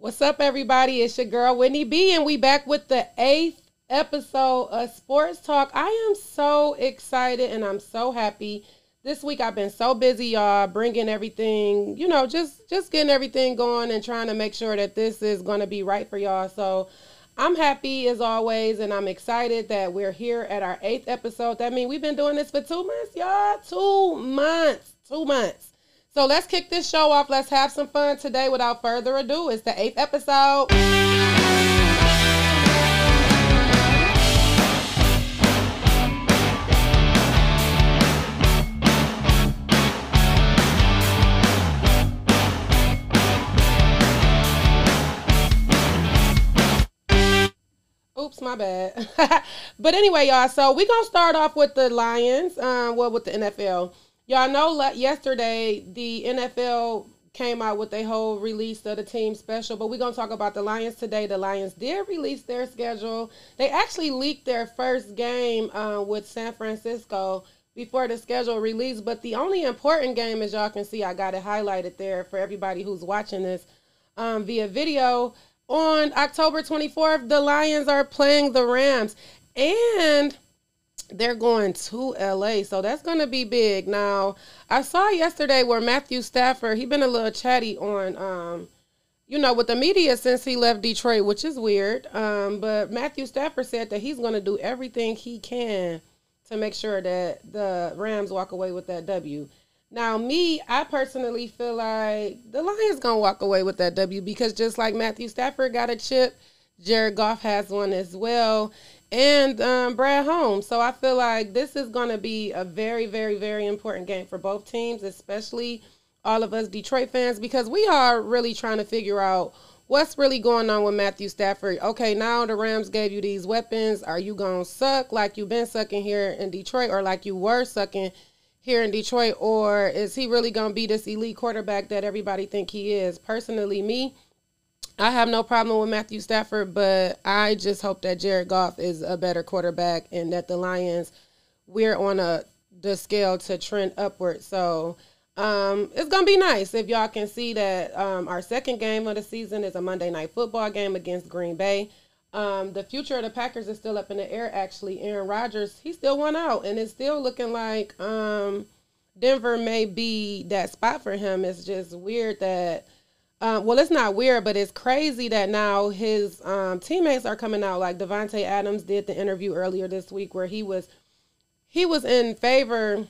What's up, everybody? It's your girl Whitney B, and we back with the eighth episode of Sports Talk. I am so excited and I'm so happy. This week I've been so busy, y'all, bringing everything, you know, just just getting everything going and trying to make sure that this is going to be right for y'all. So I'm happy as always, and I'm excited that we're here at our eighth episode. That means we've been doing this for two months, y'all. Two months. Two months. So let's kick this show off. Let's have some fun today. Without further ado, it's the eighth episode. Oops, my bad. but anyway, y'all. So we're gonna start off with the Lions. Um, well, with the NFL. Y'all know yesterday the NFL came out with a whole release of the team special, but we're gonna talk about the Lions today. The Lions did release their schedule. They actually leaked their first game uh, with San Francisco before the schedule release. But the only important game, as y'all can see, I got it highlighted there for everybody who's watching this um, via video on October 24th, the Lions are playing the Rams and they're going to LA. So that's going to be big. Now, I saw yesterday where Matthew Stafford, he been a little chatty on um you know, with the media since he left Detroit, which is weird. Um, but Matthew Stafford said that he's going to do everything he can to make sure that the Rams walk away with that W. Now, me, I personally feel like the Lions gonna walk away with that W because just like Matthew Stafford got a chip, Jared Goff has one as well, and um, Brad Holmes. So I feel like this is gonna be a very, very, very important game for both teams, especially all of us Detroit fans, because we are really trying to figure out what's really going on with Matthew Stafford. Okay, now the Rams gave you these weapons. Are you gonna suck like you've been sucking here in Detroit, or like you were sucking? here in Detroit, or is he really going to be this elite quarterback that everybody think he is? Personally, me, I have no problem with Matthew Stafford, but I just hope that Jared Goff is a better quarterback and that the Lions we're on a the scale to trend upward. So um, it's gonna be nice if y'all can see that um, our second game of the season is a Monday night football game against Green Bay. Um, the future of the Packers is still up in the air. Actually, Aaron Rodgers he still won out, and it's still looking like um, Denver may be that spot for him. It's just weird that. Uh, well, it's not weird, but it's crazy that now his um, teammates are coming out. Like Davante Adams did the interview earlier this week, where he was he was in favor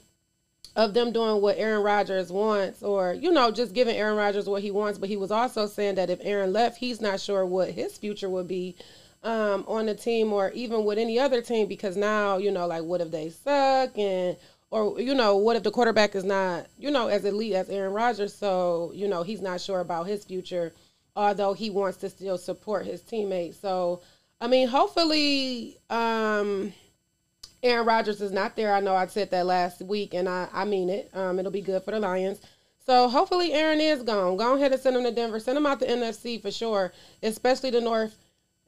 of them doing what Aaron Rodgers wants, or you know, just giving Aaron Rodgers what he wants. But he was also saying that if Aaron left, he's not sure what his future would be um, on the team or even with any other team because now you know like what if they suck and or you know what if the quarterback is not you know as elite as Aaron Rodgers so you know he's not sure about his future although he wants to still support his teammates. So I mean hopefully um, Aaron Rodgers is not there. I know I said that last week and I I mean it. Um, it'll be good for the Lions. So hopefully Aaron is gone. Go ahead and send him to Denver. Send him out the NFC for sure especially the North.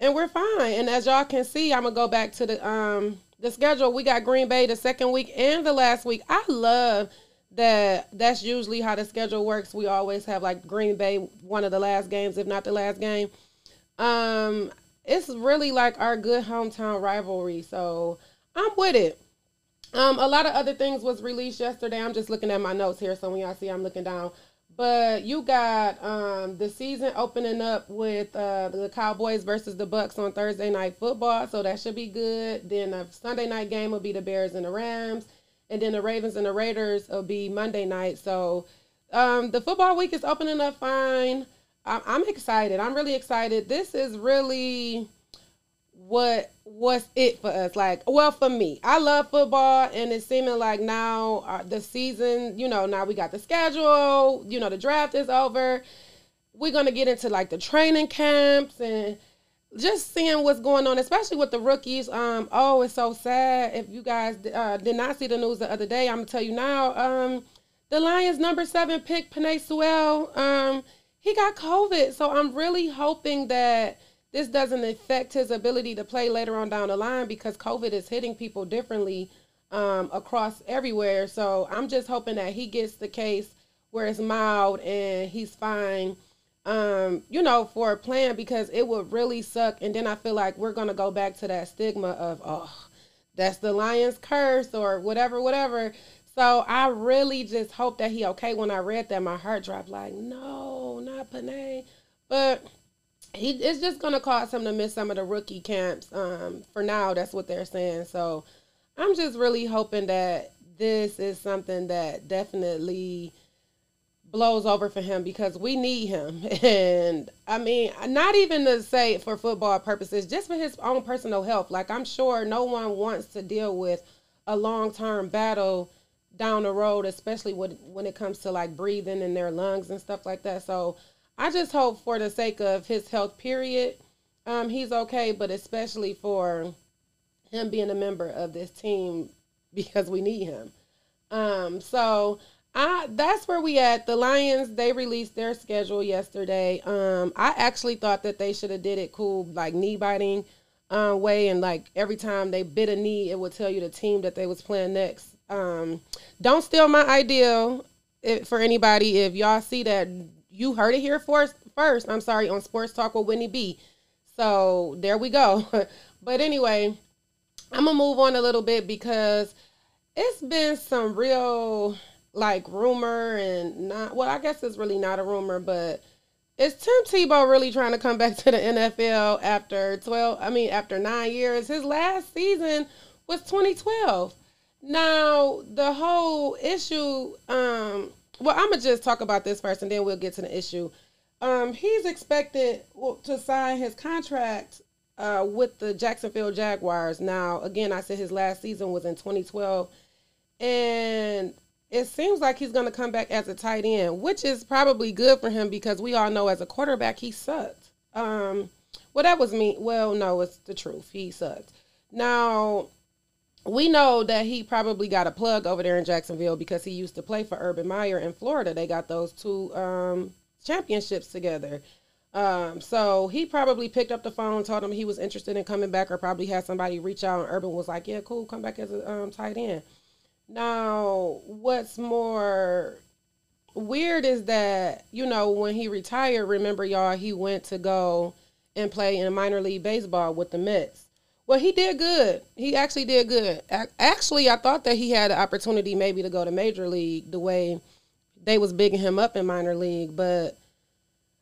And we're fine. And as y'all can see, I'm gonna go back to the um the schedule. We got Green Bay the second week and the last week. I love that. That's usually how the schedule works. We always have like Green Bay one of the last games, if not the last game. Um, it's really like our good hometown rivalry. So I'm with it. Um, a lot of other things was released yesterday. I'm just looking at my notes here, so when y'all see I'm looking down. But you got um, the season opening up with uh, the Cowboys versus the Bucs on Thursday night football, so that should be good. Then the Sunday night game will be the Bears and the Rams, and then the Ravens and the Raiders will be Monday night. So um, the football week is opening up fine. I'm, I'm excited. I'm really excited. This is really what what's it for us? Like well for me i love football and it's seeming like now uh, the season you know now we got the schedule you know the draft is over. We're gonna get into like the training camps and just seeing what's going on especially with the rookies. Um oh it's so sad. If you guys uh, did not see the news the other day i'm gonna tell you now um the lions number seven pick Penei Sewell um he got covid. So i'm really hoping that this doesn't affect his ability to play later on down the line because COVID is hitting people differently um, across everywhere. So I'm just hoping that he gets the case where it's mild and he's fine um, you know, for a plan because it would really suck. And then I feel like we're gonna go back to that stigma of oh, that's the lion's curse or whatever, whatever. So I really just hope that he okay. When I read that, my heart dropped. Like, no, not Penei. But he it's just gonna cause him to miss some of the rookie camps. Um, for now, that's what they're saying. So I'm just really hoping that this is something that definitely blows over for him because we need him. And I mean, not even to say for football purposes, just for his own personal health. Like I'm sure no one wants to deal with a long term battle down the road, especially when when it comes to like breathing in their lungs and stuff like that. So I just hope for the sake of his health, period, um, he's okay. But especially for him being a member of this team because we need him. Um, so I that's where we at. The Lions they released their schedule yesterday. Um, I actually thought that they should have did it cool, like knee biting uh, way, and like every time they bit a knee, it would tell you the team that they was playing next. Um, don't steal my idea if, for anybody. If y'all see that, you heard it here first. First, I'm sorry on Sports Talk with Whitney B. So there we go. but anyway, I'm gonna move on a little bit because it's been some real like rumor and not well, I guess it's really not a rumor, but is Tim Tebow really trying to come back to the NFL after 12 I mean after 9 years? His last season was 2012. Now, the whole issue um well, I'm to just talk about this first and then we'll get to the issue. Um he's expected to sign his contract uh, with the Jacksonville Jaguars. Now, again, I said his last season was in 2012, and it seems like he's to come back as a tight end, which is probably good for him because we all know as a quarterback he sucked. Um, well, that was me. Well, no, it's the truth. He sucked. Now, we know that he probably got a plug over there in Jacksonville because he used to play for Urban Meyer in Florida. They got those two um, championships together. Um, so he probably picked up the phone, told him he was interested in coming back, or probably had somebody reach out, and Urban was like, "Yeah, cool, come back as a um, tight end." Now, what's more weird is that, you know, when he retired, remember y'all, he went to go and play in minor league baseball with the Mets. Well, he did good. He actually did good. Actually, I thought that he had an opportunity maybe to go to major league the way they was bigging him up in minor league, but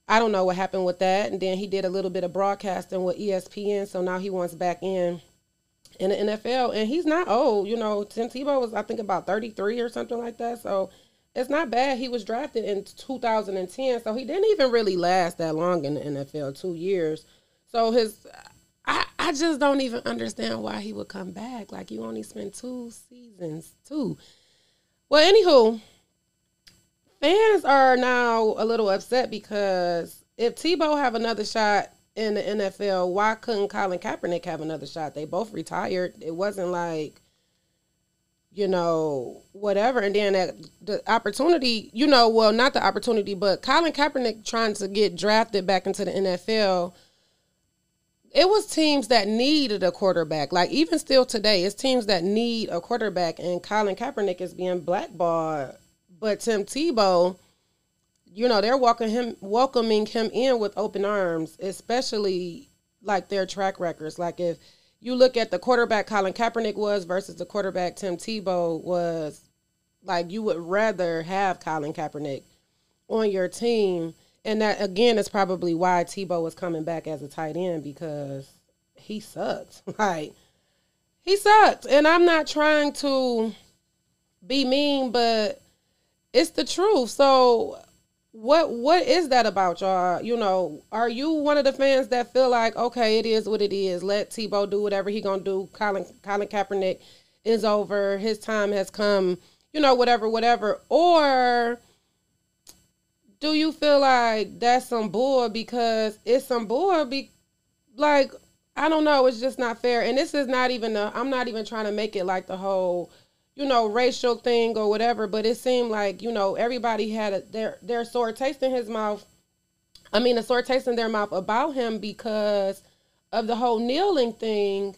I don't know what happened with that. And then he did a little bit of broadcasting with ESPN, so now he wants back in in the NFL, and he's not old. You know, Tim Tebow was I think about thirty three or something like that. So it's not bad. He was drafted in 2010, so he didn't even really last that long in the NFL, two years. So his, I, I just don't even understand why he would come back. Like you only spent two seasons, two. Well, anywho, fans are now a little upset because if Tebow have another shot in the NFL, why couldn't Colin Kaepernick have another shot? They both retired. It wasn't like, you know, whatever. And then that, the opportunity, you know, well, not the opportunity, but Colin Kaepernick trying to get drafted back into the NFL. It was teams that needed a quarterback. Like even still today, it's teams that need a quarterback, and Colin Kaepernick is being blackballed. But Tim Tebow, you know, they're welcoming him welcoming him in with open arms, especially like their track records. Like if you look at the quarterback Colin Kaepernick was versus the quarterback Tim Tebow was, like you would rather have Colin Kaepernick on your team. And that again is probably why Tebow was coming back as a tight end because he sucked. Like he sucked. And I'm not trying to be mean, but it's the truth. So what what is that about y'all? You know, are you one of the fans that feel like okay, it is what it is. Let Tebow do whatever he gonna do. Colin Colin Kaepernick is over. His time has come. You know, whatever, whatever. Or do you feel like that's some bull because it's some bull? Be like I don't know. It's just not fair. And this is not even. i I'm not even trying to make it like the whole you know, racial thing or whatever, but it seemed like, you know, everybody had a, their their sore taste in his mouth. I mean, a sore taste in their mouth about him because of the whole kneeling thing.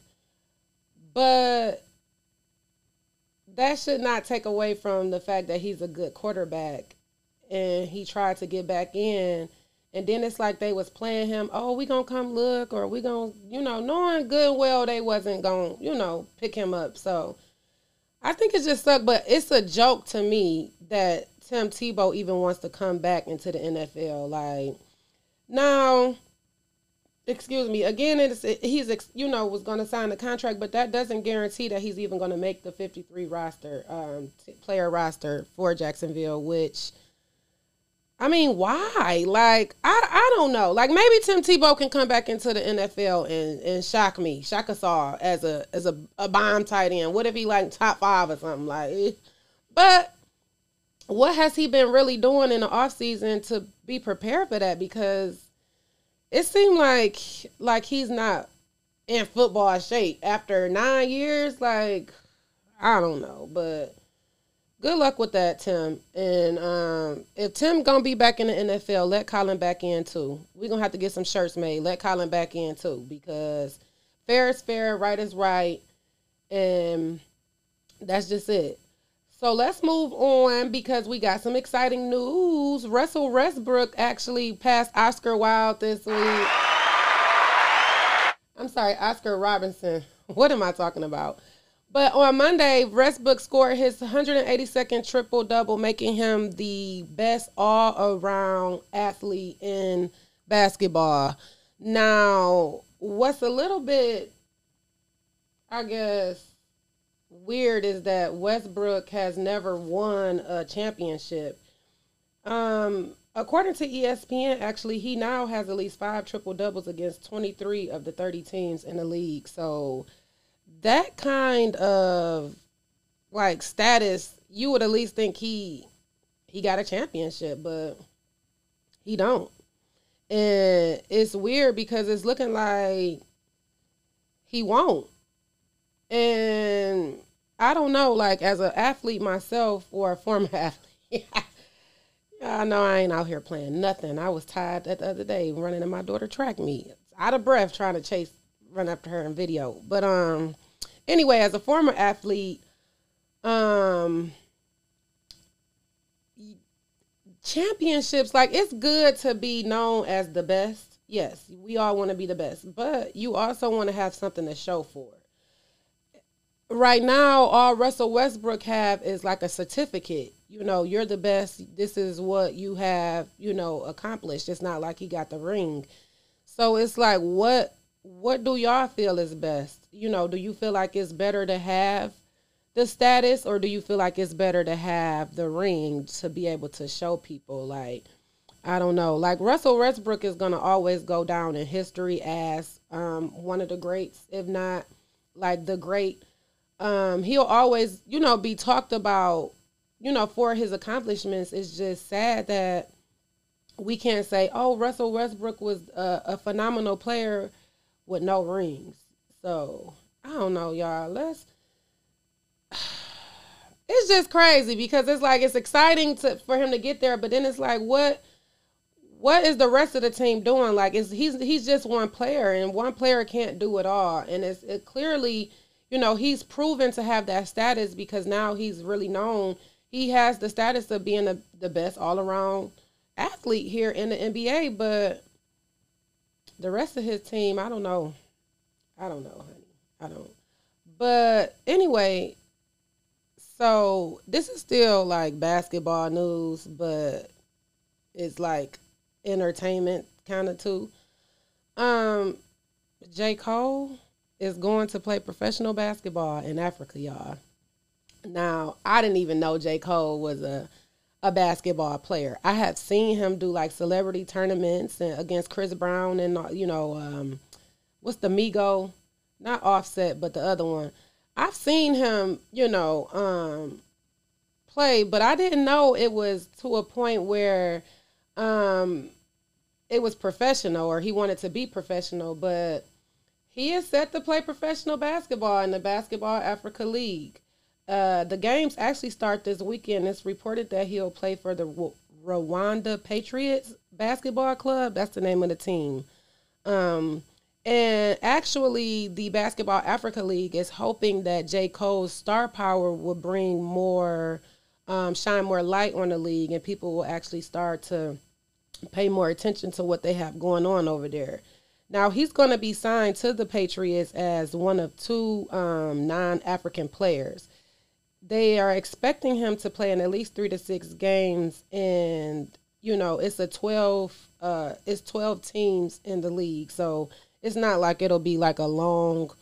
But that should not take away from the fact that he's a good quarterback and he tried to get back in And then it's like they was playing him, oh, we gonna come look, or we gonna, you know, knowing good and well they wasn't gonna, you know, pick him up. So I think it just sucked, but it's a joke to me that Tim Tebow even wants to come back into the NFL. Like now, excuse me, again, it's he's you know was going to sign the contract, but that doesn't guarantee that he's even going to make the 53 roster, um, player roster for Jacksonville, which I mean, why? Like, I, I don't know. Like, maybe Tim Tebow can come back into the NFL and, and shock me, shock us all as a as a, a bomb tight end. What if he like top five or something like? Eh. But what has he been really doing in the off season to be prepared for that? Because it seemed like like he's not in football shape after nine years. Like, I don't know, but good luck with that, Tim. And um, if Tim gonna be back in the NFL, let Colin back in too. We're gonna have to get some shirts made. Let Colin back in too, because fair is fair, right is right, and that's just it. So let's move on because we got some exciting news. Russell Westbrook actually passed Oscar Wilde this week. I'm sorry, Oscar Robinson. What am I talking about? But on Monday, Westbrook scored his 182nd triple double, making him the best all around athlete in basketball. Now, what's a little bit, I guess, weird is that Westbrook has never won a championship. Um, according to ESPN, actually, he now has at least five triple doubles against 23 of the 30 teams in the league. So, that kind of like status, you would at least think he he got a championship, but he don't. And it's weird because it's looking like he won't. And I don't know, like as an athlete myself or a former athlete. I know I ain't out here playing nothing. I was tired the other day running in my daughter track meet. Out of breath trying to chase run after her in video. But um anyway, as a former athlete, um, championships like it's good to be known as the best. Yes, we all want to be the best, but you also want to have something to show for. Right now, all Russell Westbrook have is like a certificate. You know, you're the best. This is what you have, you know, accomplished. It's not like he got the ring. So it's like what what do y'all feel is best? You know, do you feel like it's better to have the status or do you feel like it's better to have the ring to be able to show people like I don't know. Like Russell Westbrook is going to always go down in history as um, one of the greats, if not like the great. Um, he'll always, you know, be talked about, you know, for his accomplishments. It's just sad that we can't say, oh, Russell Westbrook was a, a phenomenal player with no rings. So I don't know, y'all. Let's. It's just crazy because it's like it's exciting to for him to get there, but then it's like what what is the rest of the team doing? Like is he's he's just one player and one player can't do it all. And it's it clearly, you know, he's proven to have that status because now he's really known. He has the status of being the, the best all around athlete here in the NBA, but the rest of his team, I don't know. I don't know, honey. I don't. But anyway, so this is still like basketball news, but it's like entertainment kind of too. Um, J. Cole is going to play professional basketball in Africa, y'all. Now, I didn't even know J. Cole was a a basketball player. I have seen him do like celebrity tournaments and against Chris Brown and uh, you know um, what's the Migo, not Offset, but the other one. I've seen him, you know, um, play, but I didn't know it was to a point where um, it was professional or he wanted to be professional. But he is set to play professional basketball in the Basketball Africa League. Uh, the games actually start this weekend. It's reported that he'll play for the Rwanda Patriots Basketball Club. That's the name of the team. Um, and actually, the Basketball Africa League is hoping that J. Cole's star power will bring more, um, shine more light on the league, and people will actually start to pay more attention to what they have going on over there. Now he's going to be signed to the Patriots as one of two um, non-African players. They are expecting him to play in at least three to six games, and you know it's a twelve. Uh, it's twelve teams in the league, so it's not like it'll be like a long,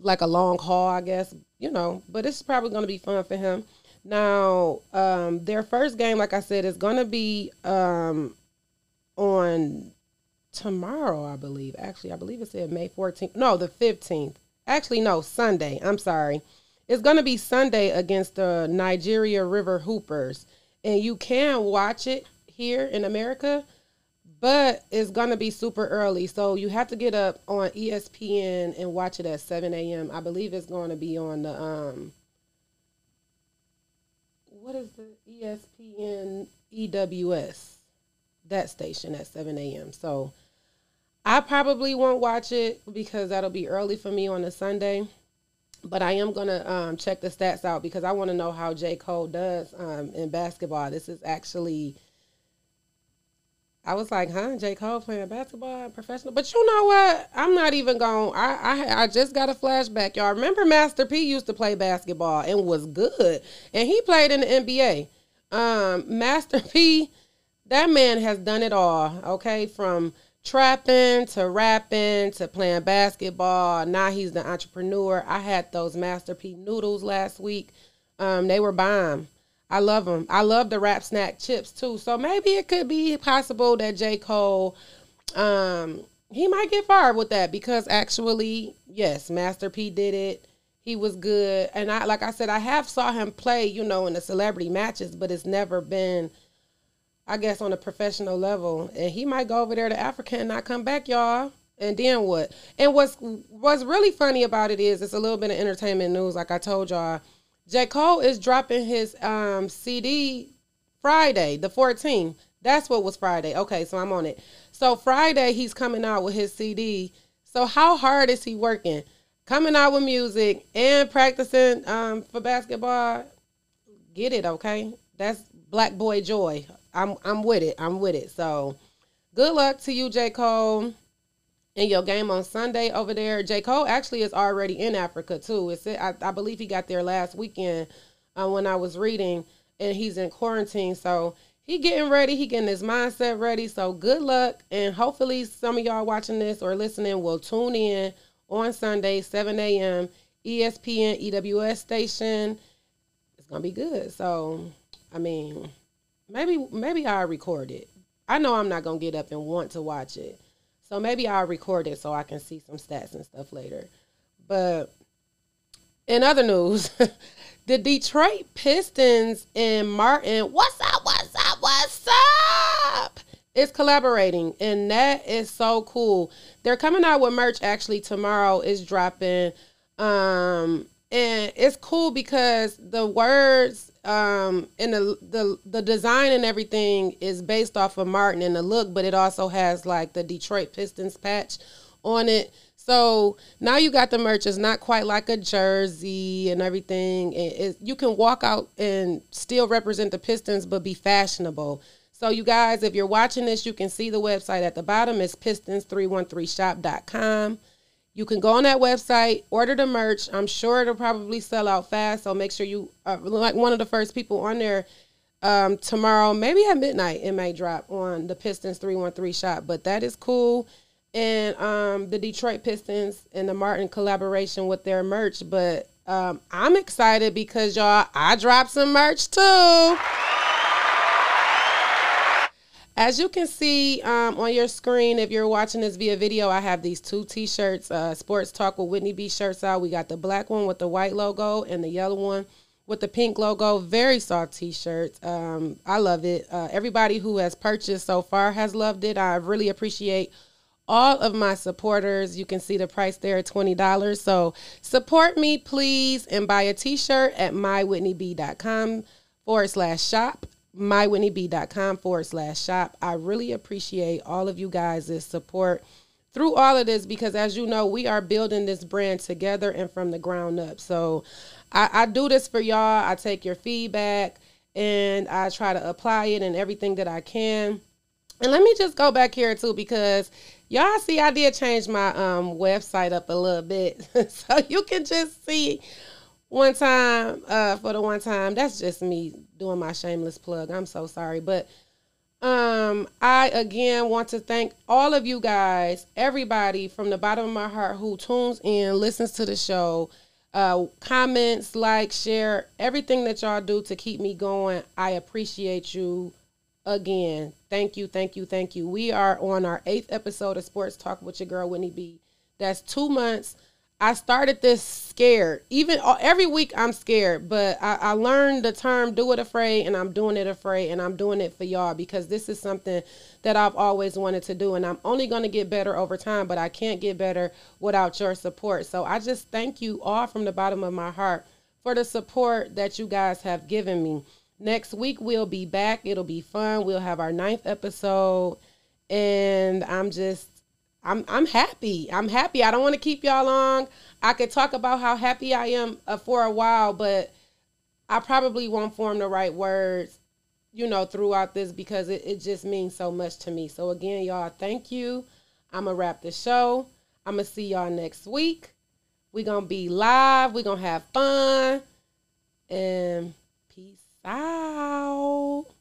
like a long haul, I guess. You know, but it's probably going to be fun for him. Now, um, their first game, like I said, is going to be um, on tomorrow, I believe. Actually, I believe it said May 14th. No, the 15th. Actually, no, Sunday. I'm sorry. It's going to be Sunday against the Nigeria River Hoopers. And you can watch it here in America, but it's going to be super early. So you have to get up on ESPN and watch it at 7 a.m. I believe it's going to be on the, um, what is the ESPN EWS? That station at 7 a.m. So I probably won't watch it because that'll be early for me on a Sunday. But I am gonna um, check the stats out because I want to know how J Cole does um, in basketball. This is actually, I was like, huh, J Cole playing basketball, professional. But you know what? I'm not even going. I, I just got a flashback, y'all. Remember Master P used to play basketball and was good, and he played in the NBA. Um, Master P, that man has done it all. Okay, from trapping to rapping to playing basketball. Now he's the entrepreneur. I had those Master P noodles last week. Um, they were bomb. I love them. I love the rap snack chips too. So maybe it could be possible that J. Cole, um, he might get fired with that because actually, yes, Master P did it. He was good, and I like I said, I have saw him play, you know, in the celebrity matches, but it's never been I guess on a professional level, and he might go over there to Africa and not come back, y'all. And then what? And what's what's really funny about it is it's a little bit of entertainment news. Like I told y'all, J Cole is dropping his um, CD Friday, the 14th. That's what was Friday. Okay, so I'm on it. So Friday he's coming out with his CD. So how hard is he working? Coming out with music and practicing um, for basketball. Get it, okay? That's black boy joy. I'm I'm with it. I'm with it. So good luck to you, J. Cole. In your game on Sunday over there, J. Cole actually is already in Africa too. It's I, I believe he got there last weekend uh, when I was reading, and he's in quarantine. So he getting ready. He getting his mindset ready. So good luck, and hopefully some of y'all watching this or listening will tune in on Sunday, 7 a.m. ESPNEWS station. It's gonna be good. So I mean, maybe maybe I'll record it. I know I'm not gonna get up and want to watch it. So maybe I'll record it so I can see some stats and stuff later. But in other news, the Detroit Pistons and Martin, what's up, what's up, what's up? Is collaborating and that is so cool. They're coming out with merch actually tomorrow is dropping. Um and it's cool because the words um and the the the design and everything is based off of Martin and the look, but it also has like the Detroit Pistons patch on it. So now you got the merch. It's not quite like a jersey and everything. It, it, you can walk out and still represent the Pistons, but be fashionable. So you guys, if you're watching this, you can see the website at the bottom. It's pistons313shop.com. You can go on that website, order the merch. I'm sure it'll probably sell out fast. So make sure you are like one of the first people on there um, tomorrow, maybe at midnight, it may drop on the Pistons 313 shop. But that is cool. And um, the Detroit Pistons and the Martin collaboration with their merch. But um, I'm excited because y'all, I dropped some merch too. As you can see um, on your screen, if you're watching this via video, I have these two t-shirts, uh, Sports Talk with Whitney B shirts out. We got the black one with the white logo and the yellow one with the pink logo. Very soft t-shirts. Um, I love it. Uh, everybody who has purchased so far has loved it. I really appreciate all of my supporters. You can see the price there at $20. So support me, please, and buy a t-shirt at mywhitneyb.com forward slash shop mywhitneyb.com forward slash shop. I really appreciate all of you guys' support through all of this because as you know, we are building this brand together and from the ground up. So I, I do this for y'all. I take your feedback and I try to apply it and everything that I can. And let me just go back here too because y'all see I did change my um website up a little bit. so you can just see one time uh for the one time. That's just me doing my shameless plug. I'm so sorry, but um I again want to thank all of you guys, everybody from the bottom of my heart who tunes in, listens to the show, uh comments, like, share, everything that y'all do to keep me going. I appreciate you again. Thank you, thank you, thank you. We are on our eighth episode of Sports Talk with your girl Whitney B. That's two months. I started this scared. Even uh, every week I'm scared, but I, I learned the term "do it afraid," and I'm doing it afraid, and I'm doing it for y'all because this is something that I've always wanted to do, and I'm only going to get better over time. But I can't get better without your support. So I just thank you all from the bottom of my heart for the support that you guys have given me. Next week we'll be back. It'll be fun. We'll have our ninth episode, and I'm just I'm I'm happy. I'm happy. I don't want to keep y'all long. I could talk about how happy I am uh, for a while, but I probably won't form the right words, you know, throughout this because it, it just means so much to me. So again, y'all, thank you. I'm gonna wrap the show. I'm gonna see y'all next week. We're gonna be live. We're gonna have fun. And Peace out.